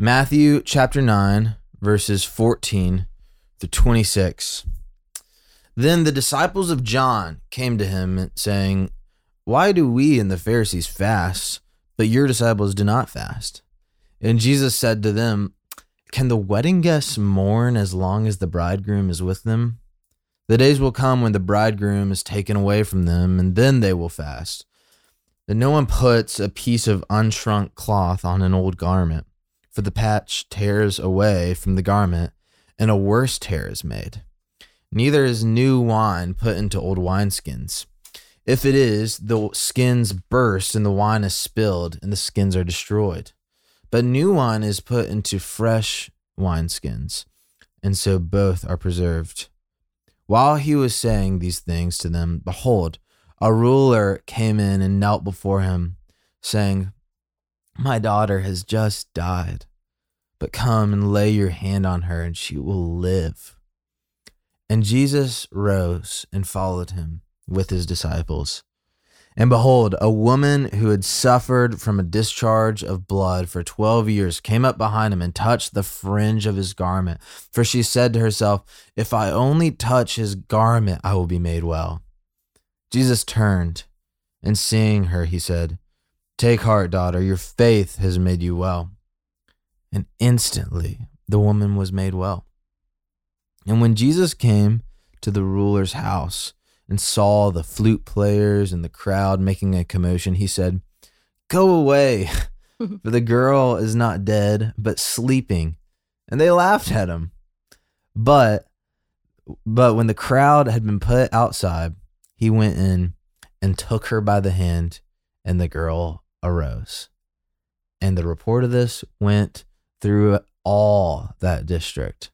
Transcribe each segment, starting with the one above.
Matthew chapter 9, verses 14 through 26. Then the disciples of John came to him, saying, Why do we and the Pharisees fast, but your disciples do not fast? And Jesus said to them, Can the wedding guests mourn as long as the bridegroom is with them? The days will come when the bridegroom is taken away from them, and then they will fast. That no one puts a piece of unshrunk cloth on an old garment, for the patch tears away from the garment, and a worse tear is made. Neither is new wine put into old wineskins. If it is, the skins burst, and the wine is spilled, and the skins are destroyed. But new wine is put into fresh wineskins, and so both are preserved. While he was saying these things to them, behold, a ruler came in and knelt before him, saying, My daughter has just died, but come and lay your hand on her, and she will live. And Jesus rose and followed him with his disciples. And behold, a woman who had suffered from a discharge of blood for 12 years came up behind him and touched the fringe of his garment. For she said to herself, If I only touch his garment, I will be made well. Jesus turned, and seeing her, he said, Take heart, daughter, your faith has made you well. And instantly the woman was made well. And when Jesus came to the ruler's house and saw the flute players and the crowd making a commotion, he said, Go away, for the girl is not dead, but sleeping. And they laughed at him. But but when the crowd had been put outside, he went in and took her by the hand, and the girl arose. And the report of this went through all that district.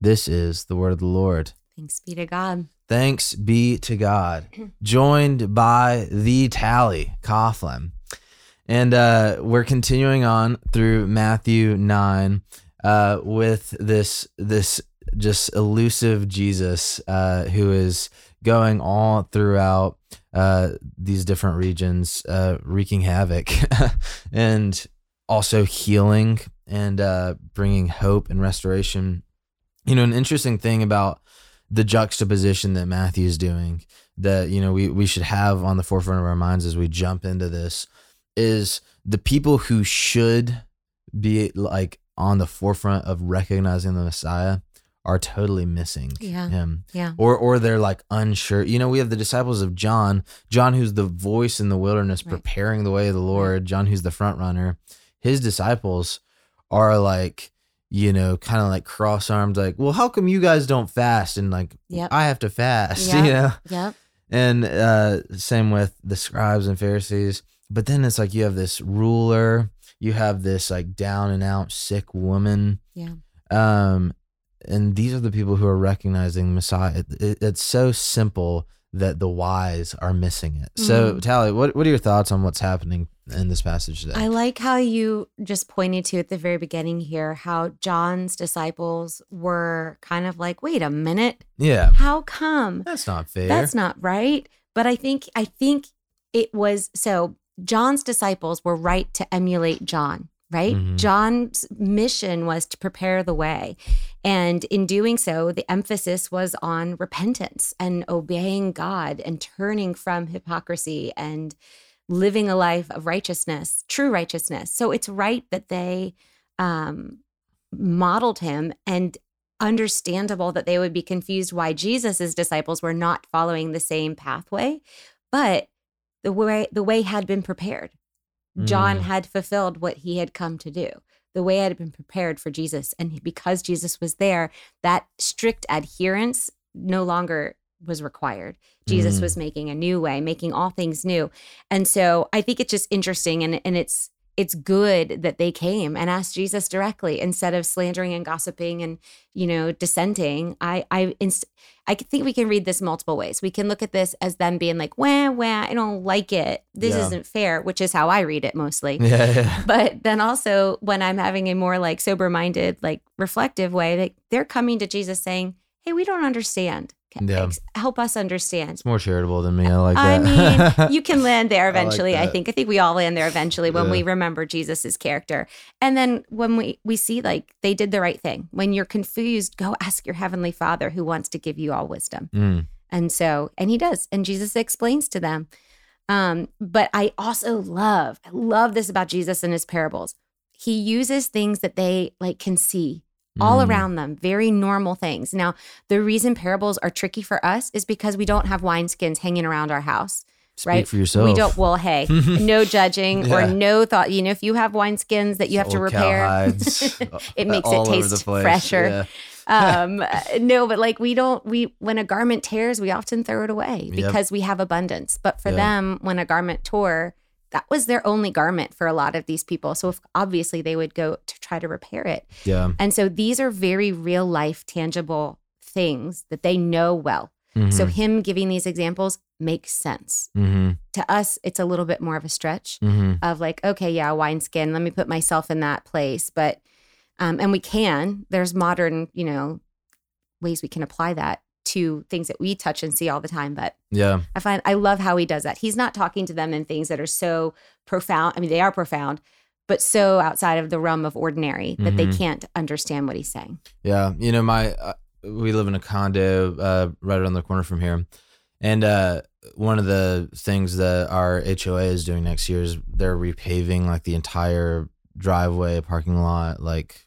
This is the word of the Lord. Thanks be to God. Thanks be to God. Joined by the Tally Coughlin. And uh, we're continuing on through Matthew 9 uh, with this this just elusive Jesus uh, who is going all throughout uh, these different regions, uh, wreaking havoc and also healing and uh, bringing hope and restoration. You know, an interesting thing about the juxtaposition that Matthew is doing that you know we we should have on the forefront of our minds as we jump into this is the people who should be like on the forefront of recognizing the Messiah are totally missing Yeah. him Yeah. or or they're like unsure you know we have the disciples of john john who's the voice in the wilderness Right. preparing the way of the lord john who's the front runner his disciples are like you know kind of like cross armed like well how come you guys don't fast and like Yep. i have to fast Yep. you know Yep. and uh same with the scribes and pharisees but then it's like you have this ruler you have this like down and out sick woman Yeah. um and these are the people who are recognizing messiah it, it- it's so simple that the wise are missing it so Mhm. tally what, what are your thoughts on what's happening in this passage today I like how you just pointed to at the very beginning here how John's disciples were kind of like, wait a minute, yeah how come? that's not fair That's not right. But I think I think it was so John's disciples were right to emulate John, right? Mhm. John's mission was to prepare the way. And in doing so, the emphasis was on repentance and obeying God and turning from hypocrisy and living a life of righteousness, true righteousness. So it's right that they um, modeled him and understandable that they would be confused why Jesus's disciples were not following the same pathway, but the way the way had been prepared. John Mm. had fulfilled what he had come to do. The way had been prepared for Jesus, and because Jesus was there, that strict adherence no longer was required. Jesus Mm. was making a new way, making all things new. And so I think it's just interesting and and it's it's good that they came and asked Jesus directly instead of slandering and gossiping and you know dissenting. I I inst- I think we can read this multiple ways. We can look at this as them being like, "Wah wah, I don't like it. This Yeah. isn't fair," which is how I read it mostly. yeah, yeah. But then also when I'm having a more like sober minded, like reflective way, like they're coming to Jesus saying, hey, we don't understand. Can- Yeah. Help us understand. It's more charitable than me. I like I mean, you can land there I like eventually. I, think. I think we all land there eventually when Yeah. we remember Jesus's character. And then when we we see like they did the right thing. When you're confused, go ask your heavenly Father who wants to give you all wisdom. Mm, And so, and he does. And Jesus explains to them. Um, but I also love, I love this about Jesus and his parables. He uses things that they like can see all mm. around them, very normal things. Now, the reason parables are tricky for us is because we don't have wineskins hanging around our house. Speak right? for yourself. We don't, well, hey, no judging Yeah. or no thought. You know, if you have wineskins that you have to repair, it makes it taste fresher. Yeah. um uh, no but like we don't we when a garment tears we often throw it away Yep. because we have abundance but for Yeah. them when a garment tore that was their only garment for a lot of these people so if, obviously they would go to try to repair it Yeah. and so these are very real life tangible things that they know well so Mhm. him giving these examples makes sense Mhm. to us it's a little bit more of a stretch Mhm. of like, okay, yeah, wineskin. Let me put myself in that place. But, um, and we can. There's modern, you know, ways we can apply that to things that we touch and see all the time. But Yeah. I find I love how he does that. He's not talking to them in things that are so profound. I mean, they are profound, but so outside of the realm of ordinary that they Mhm. can't understand what he's saying. Yeah, you know, my uh, we live in a condo uh, right around the corner from here, and uh, one of the things that our HOA is doing next year is they're repaving like the entire driveway, parking lot, like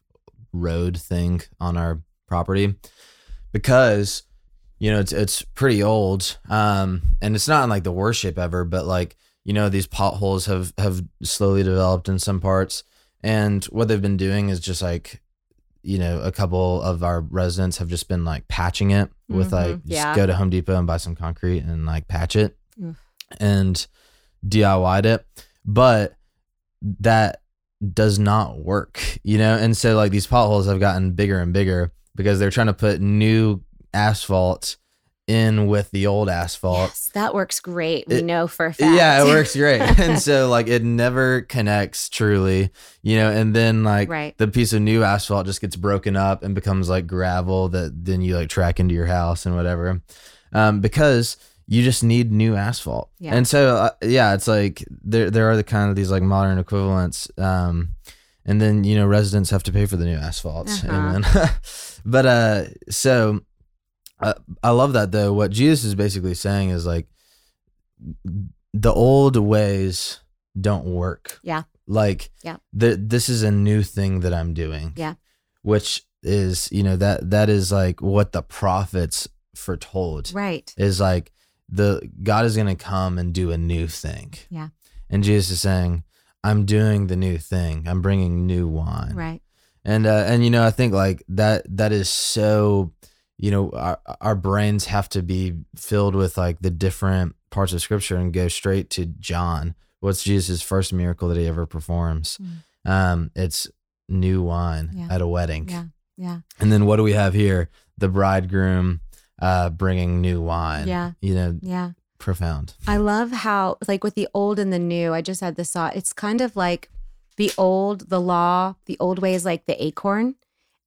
road thing on our property because you know it's it's pretty old, um, and it's not in like the worst shape ever, but like you know these potholes have have slowly developed in some parts, and what they've been doing is just like you know, a couple of our residents have just been like patching it with Mhm, like just yeah. go to Home Depot and buy some concrete and like patch it Oof. and DIY'd it. But that does not work, you know? And so like these potholes have gotten bigger and bigger because they're trying to put new asphalt in with the old asphalt. Yes, that works great. We It- know for a fact. Yeah, it works great. and so like it never connects truly, you know, and then like right. the piece of new asphalt just gets broken up and becomes like gravel that then you like track into your house and whatever. Um, because you just need new asphalt. Yeah. And so uh, yeah, it's like there there are the kind of these like modern equivalents um and then you know residents have to pay for the new asphalt. Uh-huh. Amen. but uh so uh, I love that though. What Jesus is basically saying is like the old ways don't work. Yeah. Like Yeah. the, this is a new thing that I'm doing. Yeah. Which is, you know, that that is like what the prophets foretold Right. is like the God is going to come and do a new thing. Yeah. And Jesus is saying, I'm doing the new thing. I'm bringing new wine Right. and uh, and you know I think like that that is so you know our our brains have to be filled with like the different parts of scripture and go straight to John. What's Jesus' first miracle that he ever performs? Mm. Um, it's new wine Yeah. at a wedding. Yeah. Yeah. And then what do we have here? The bridegroom uh, bringing new wine. Yeah. You know, Yeah. profound. I love how, like, with the old and the new, I just had this thought. It's kind of like the old, the law, the old way is like the acorn,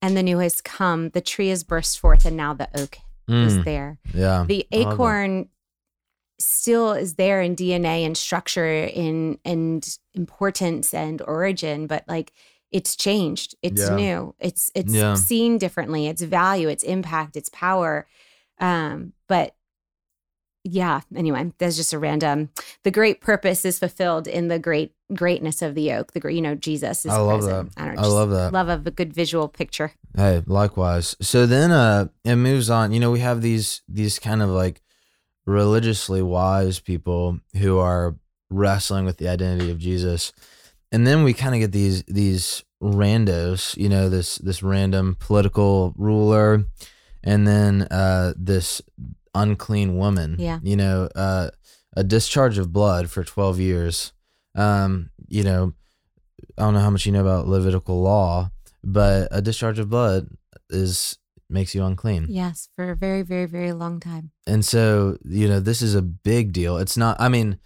and the new has come. The tree has burst forth, and now the oak is Mm, there. yeah. The I love that. acorn still is there in DNA and structure in and importance and origin, but like it's changed. It's Yeah. new. It's it's Yeah. seen differently. Its value, its impact, its power. Um, but yeah, anyway, that's just a random. The great purpose is fulfilled in the great greatness of the oak. The great, you know, Jesus is I love present. that. I don't know. I love that. Love of a good visual picture. Hey, likewise. So then uh it moves on. You know, we have these these kind of like religiously wise people who are wrestling with the identity of Jesus. And then we kind of get these these randos, you know, this this random political ruler and then uh this unclean woman. Yeah. You know, uh a discharge of blood for 12 years. Um, you know, I don't know how much you know about Levitical law, but a discharge of blood is makes you unclean. Yes, for a very, very, very long time. And so, you know, this is a big deal. It's not I mean,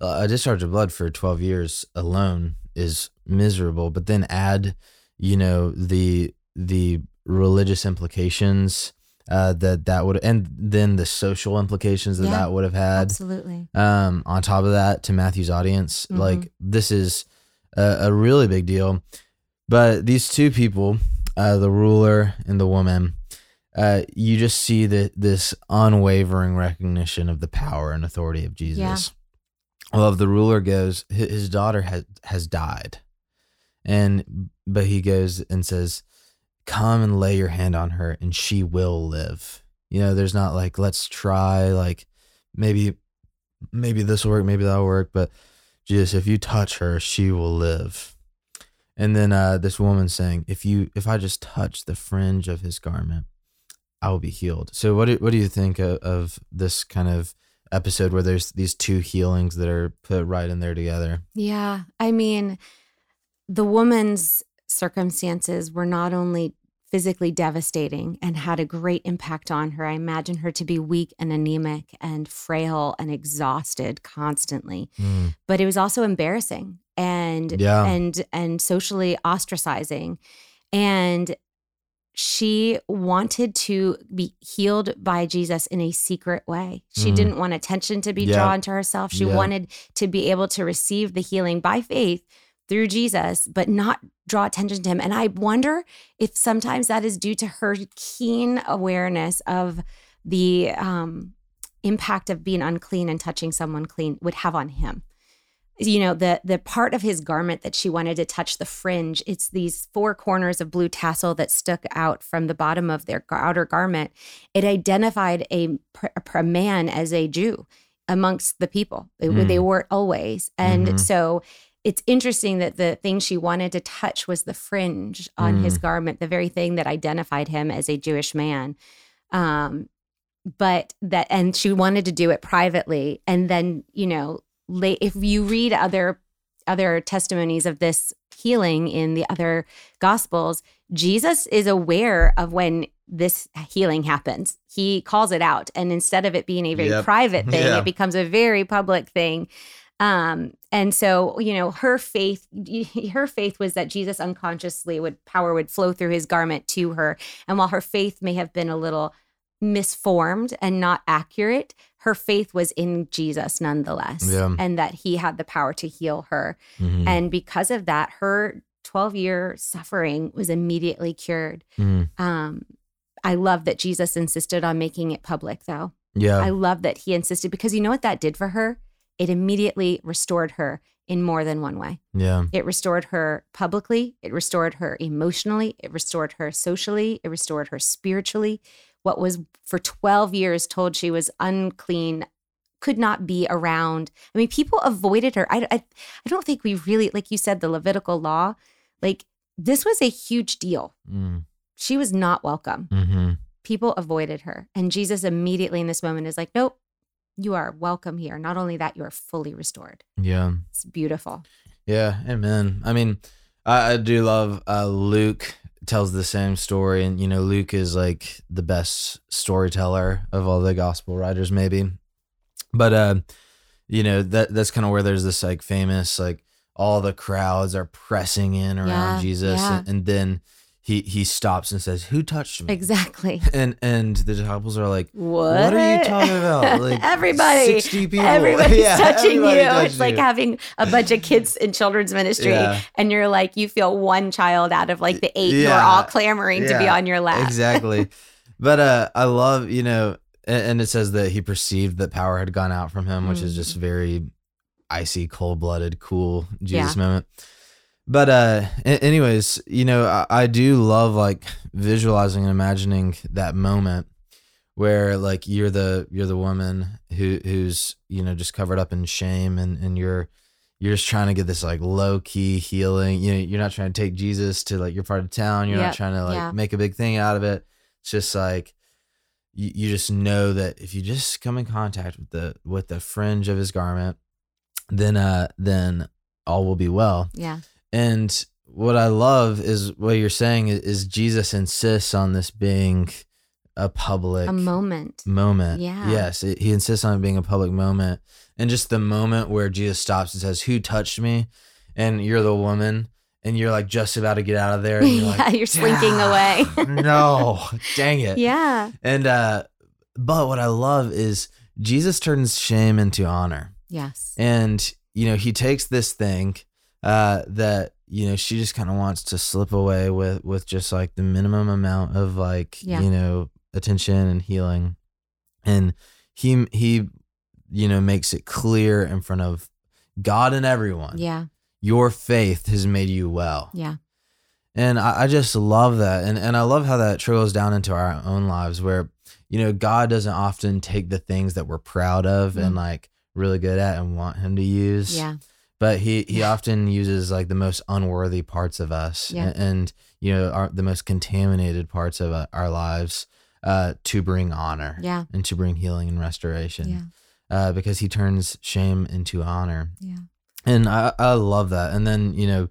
a discharge of blood for 12 years alone is miserable, but then add, you know, the the religious implications uh, that that would and then the social implications that Yeah, that would have had Absolutely. um, on top of that to Matthew's audience. Mhm. Like this is a, a really big deal. But these two people, uh, the ruler and the woman, uh, you just see that this unwavering recognition of the power and authority of Jesus. Well, the ruler goes, his daughter has has died, and but he goes and says, "Come and lay your hand on her, and she will live." You know, there's not like let's try, like maybe maybe this will work, maybe that'll work, but Jesus, if you touch her, she will live. And then uh, this woman saying, "If you, if I just touch the fringe of his garment, I will be healed." So, what do, what do you think of, of this kind of episode where there's these two healings that are put right in there together? Yeah. I mean, the woman's circumstances were not only physically devastating and had a great impact on her. I imagine her to be weak and anemic and frail and exhausted constantly. Mm, But it was also embarrassing and Yeah. and and socially ostracizing. And she wanted to be healed by Jesus in a secret way. She Mhm. didn't want attention to be Yeah. drawn to herself. She Yeah. wanted to be able to receive the healing by faith through Jesus, but not draw attention to him. And I wonder if sometimes that is due to her keen awareness of the um, impact of being unclean and touching someone clean would have on him you know the the part of his garment that she wanted to touch the fringe it's these four corners of blue tassel that stuck out from the bottom of their outer garment it identified a, a man as a jew amongst the people they, Mm. they were always and Mhm. so it's interesting that the thing she wanted to touch was the fringe on his Mm. garment the very thing that identified him as a jewish man um but that and she wanted to do it privately and then you know la- if you read other other testimonies of this healing in the other gospels jesus is aware of when this healing happens he calls it out and instead of it being a very Yep. private thing Yeah. it becomes a very public thing um and so you know her faith her faith was that jesus unconsciously would power would flow through his garment to her and while her faith may have been a little misformed and not accurate, her faith was in Jesus nonetheless. Yeah. And that he had the power to heal her. mhm, And because of that, her 12 year suffering was immediately cured. mhm. Um, I love that Jesus insisted on making it public, though. Yeah. I love that he insisted because you know what that did for her? It immediately restored her in more than one way. yeah. It restored her publicly, it restored her emotionally, it restored her socially, it restored her spiritually. What was for 12 years told she was unclean could not be around. I mean, people avoided her. I, I, I don't think we really, like you said, the Levitical law, like this was a huge deal. Mm, She was not welcome. mhm. People avoided her. And Jesus immediately in this moment is like, nope, you are welcome here. Not only that, you are fully restored. Yeah. It's beautiful. Yeah, amen. I mean, I, I do love uh, Luke tells the same story, and you know, Luke is like the best storyteller of all the gospel writers, maybe. But uh, you know that that's kind of where there's this like famous like all the crowds are pressing in around Yeah, Jesus, yeah. and, and then he he stops and says, "Who touched me?" Exactly. And and the disciples are like, What? "What are you talking about? Like everybody, sixty people, everybody's Yeah, touching everybody you. touched It's like having a bunch of kids in children's ministry, Yeah. and you're like, you feel one child out of like the eight who are all clamoring to be on your lap. exactly but uh i love you know and, and it says that he perceived that power had gone out from him which is just Mm. very icy cold-blooded cool jesus moment but uh anyways you know I, I do love like visualizing and imagining that moment where like you're the you're the woman who who's you know just covered up in shame and and you're you're just trying to get this like low key healing. You know, you're not trying to take Jesus to like your part of town. You're Yep, not trying to like yeah. make a big thing out of it. It's just like you, you just know that if you just come in contact with the with the fringe of his garment, then uh then all will be well. Yeah. And what I love is what you're saying is, is Jesus insists on this being a public A moment. moment. Yeah. Yes, it, he insists on it being a public moment, and just the moment where Jesus stops and says, "Who touched me?" and you're the woman, and you're like just about to get out of there. And you're yeah, like, you're slinking away. no, dang it. yeah. And uh, but what I love is Jesus turns shame into honor, Yes. and you know he takes this thing uh, that you know she just kind of wants to slip away with with just like the minimum amount of like Yeah. you know attention and healing, and he he you know makes it clear in front of God and everyone. Yeah. Your faith has made you well. Yeah. And I, I just love that. And and I love how that trickles down into our own lives where, you know, God doesn't often take the things that we're proud of and Mm. like really good at and want him to use. Yeah. But he he often uses like the most unworthy parts of us Yeah. and, and you know, our, the most contaminated parts of uh, our lives uh, to bring honor Yeah. and to bring healing and restoration. Yeah. Uh, because he turns shame into honor Yeah. and I, I love that. And then you know,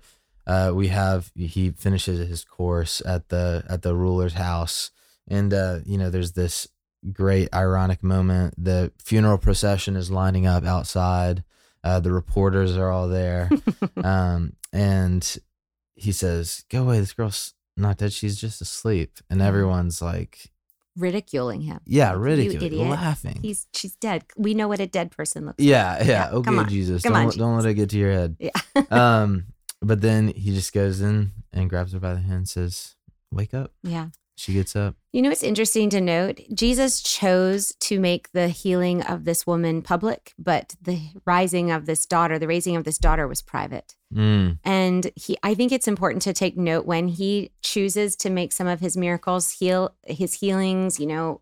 uh, we have he finishes his course at the at the ruler's house, and uh, you know, there's this great ironic moment. The funeral procession is lining up outside. Uh, the reporters are all there, um, and he says, "Go away, this girl's not dead. She's just asleep." And everyone's like, Ridiculing him. "Yeah, Like, idiot. laughing." He's she's dead. We know what a dead person looks yeah, yeah, Yeah, Okay, come on. Jesus, Come don't on, let- don't let it get to your head. Yeah. um, but then he just goes in and grabs her by the hand and says, Wake up. yeah. She gets up. You know, it's interesting to note Jesus chose to make the healing of this woman public, but the rising of this daughter, the raising of this daughter was private. Mm, And he I think it's important to take note when he chooses to make some of his miracles heal his healings, you know,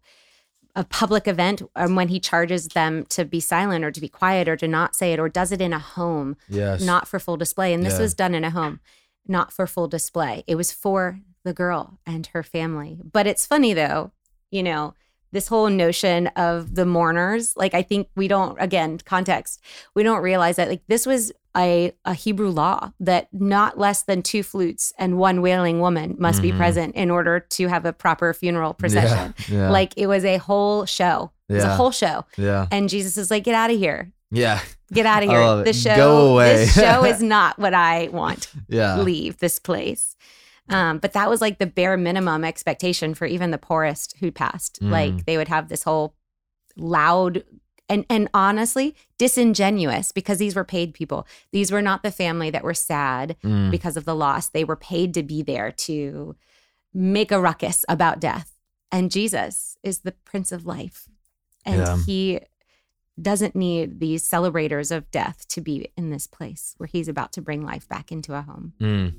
a public event and when he charges them to be silent or to be quiet or to not say it or does it in a home, yes. not for full display. And this Yeah. was done in a home, not for full display. It was for the girl and her family. But it's funny though, you know, this whole notion of the mourners, like I think we don't again, context, we don't realize that like this was a, a Hebrew law that not less than two flutes and one wailing woman must be Mhm. present in order to have a proper funeral procession. Yeah. yeah, Like it was a whole show. It was a whole show. yeah. And Jesus is like, get out of here. Yeah. Get out of here. The show, Go away. this show is not what I want. Yeah. Leave this place. Um, but that was like the bare minimum expectation for even the poorest who passed. Mm. Like they would have this whole loud and and honestly disingenuous because these were paid people. These were not the family that were sad Mm, because of the loss. They were paid to be there to make a ruckus about death. And Jesus is the Prince of Life. And Yeah. he doesn't need these celebrators of death to be in this place where he's about to bring life back into a home. mm.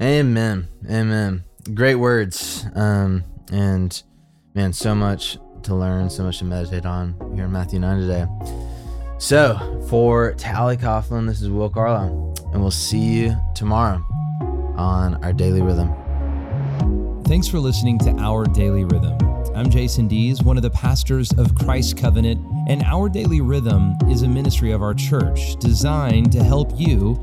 Amen. Amen. Great words. Um, and man, so much to learn, so much to meditate on here in Matthew 9 today. So, for Tally Coughlin, this is Will Carlisle, and we'll see you tomorrow on our daily rhythm. Thanks for listening to Our Daily Rhythm. I'm Jason Dees, one of the pastors of Christ Covenant, and Our Daily Rhythm is a ministry of our church designed to help you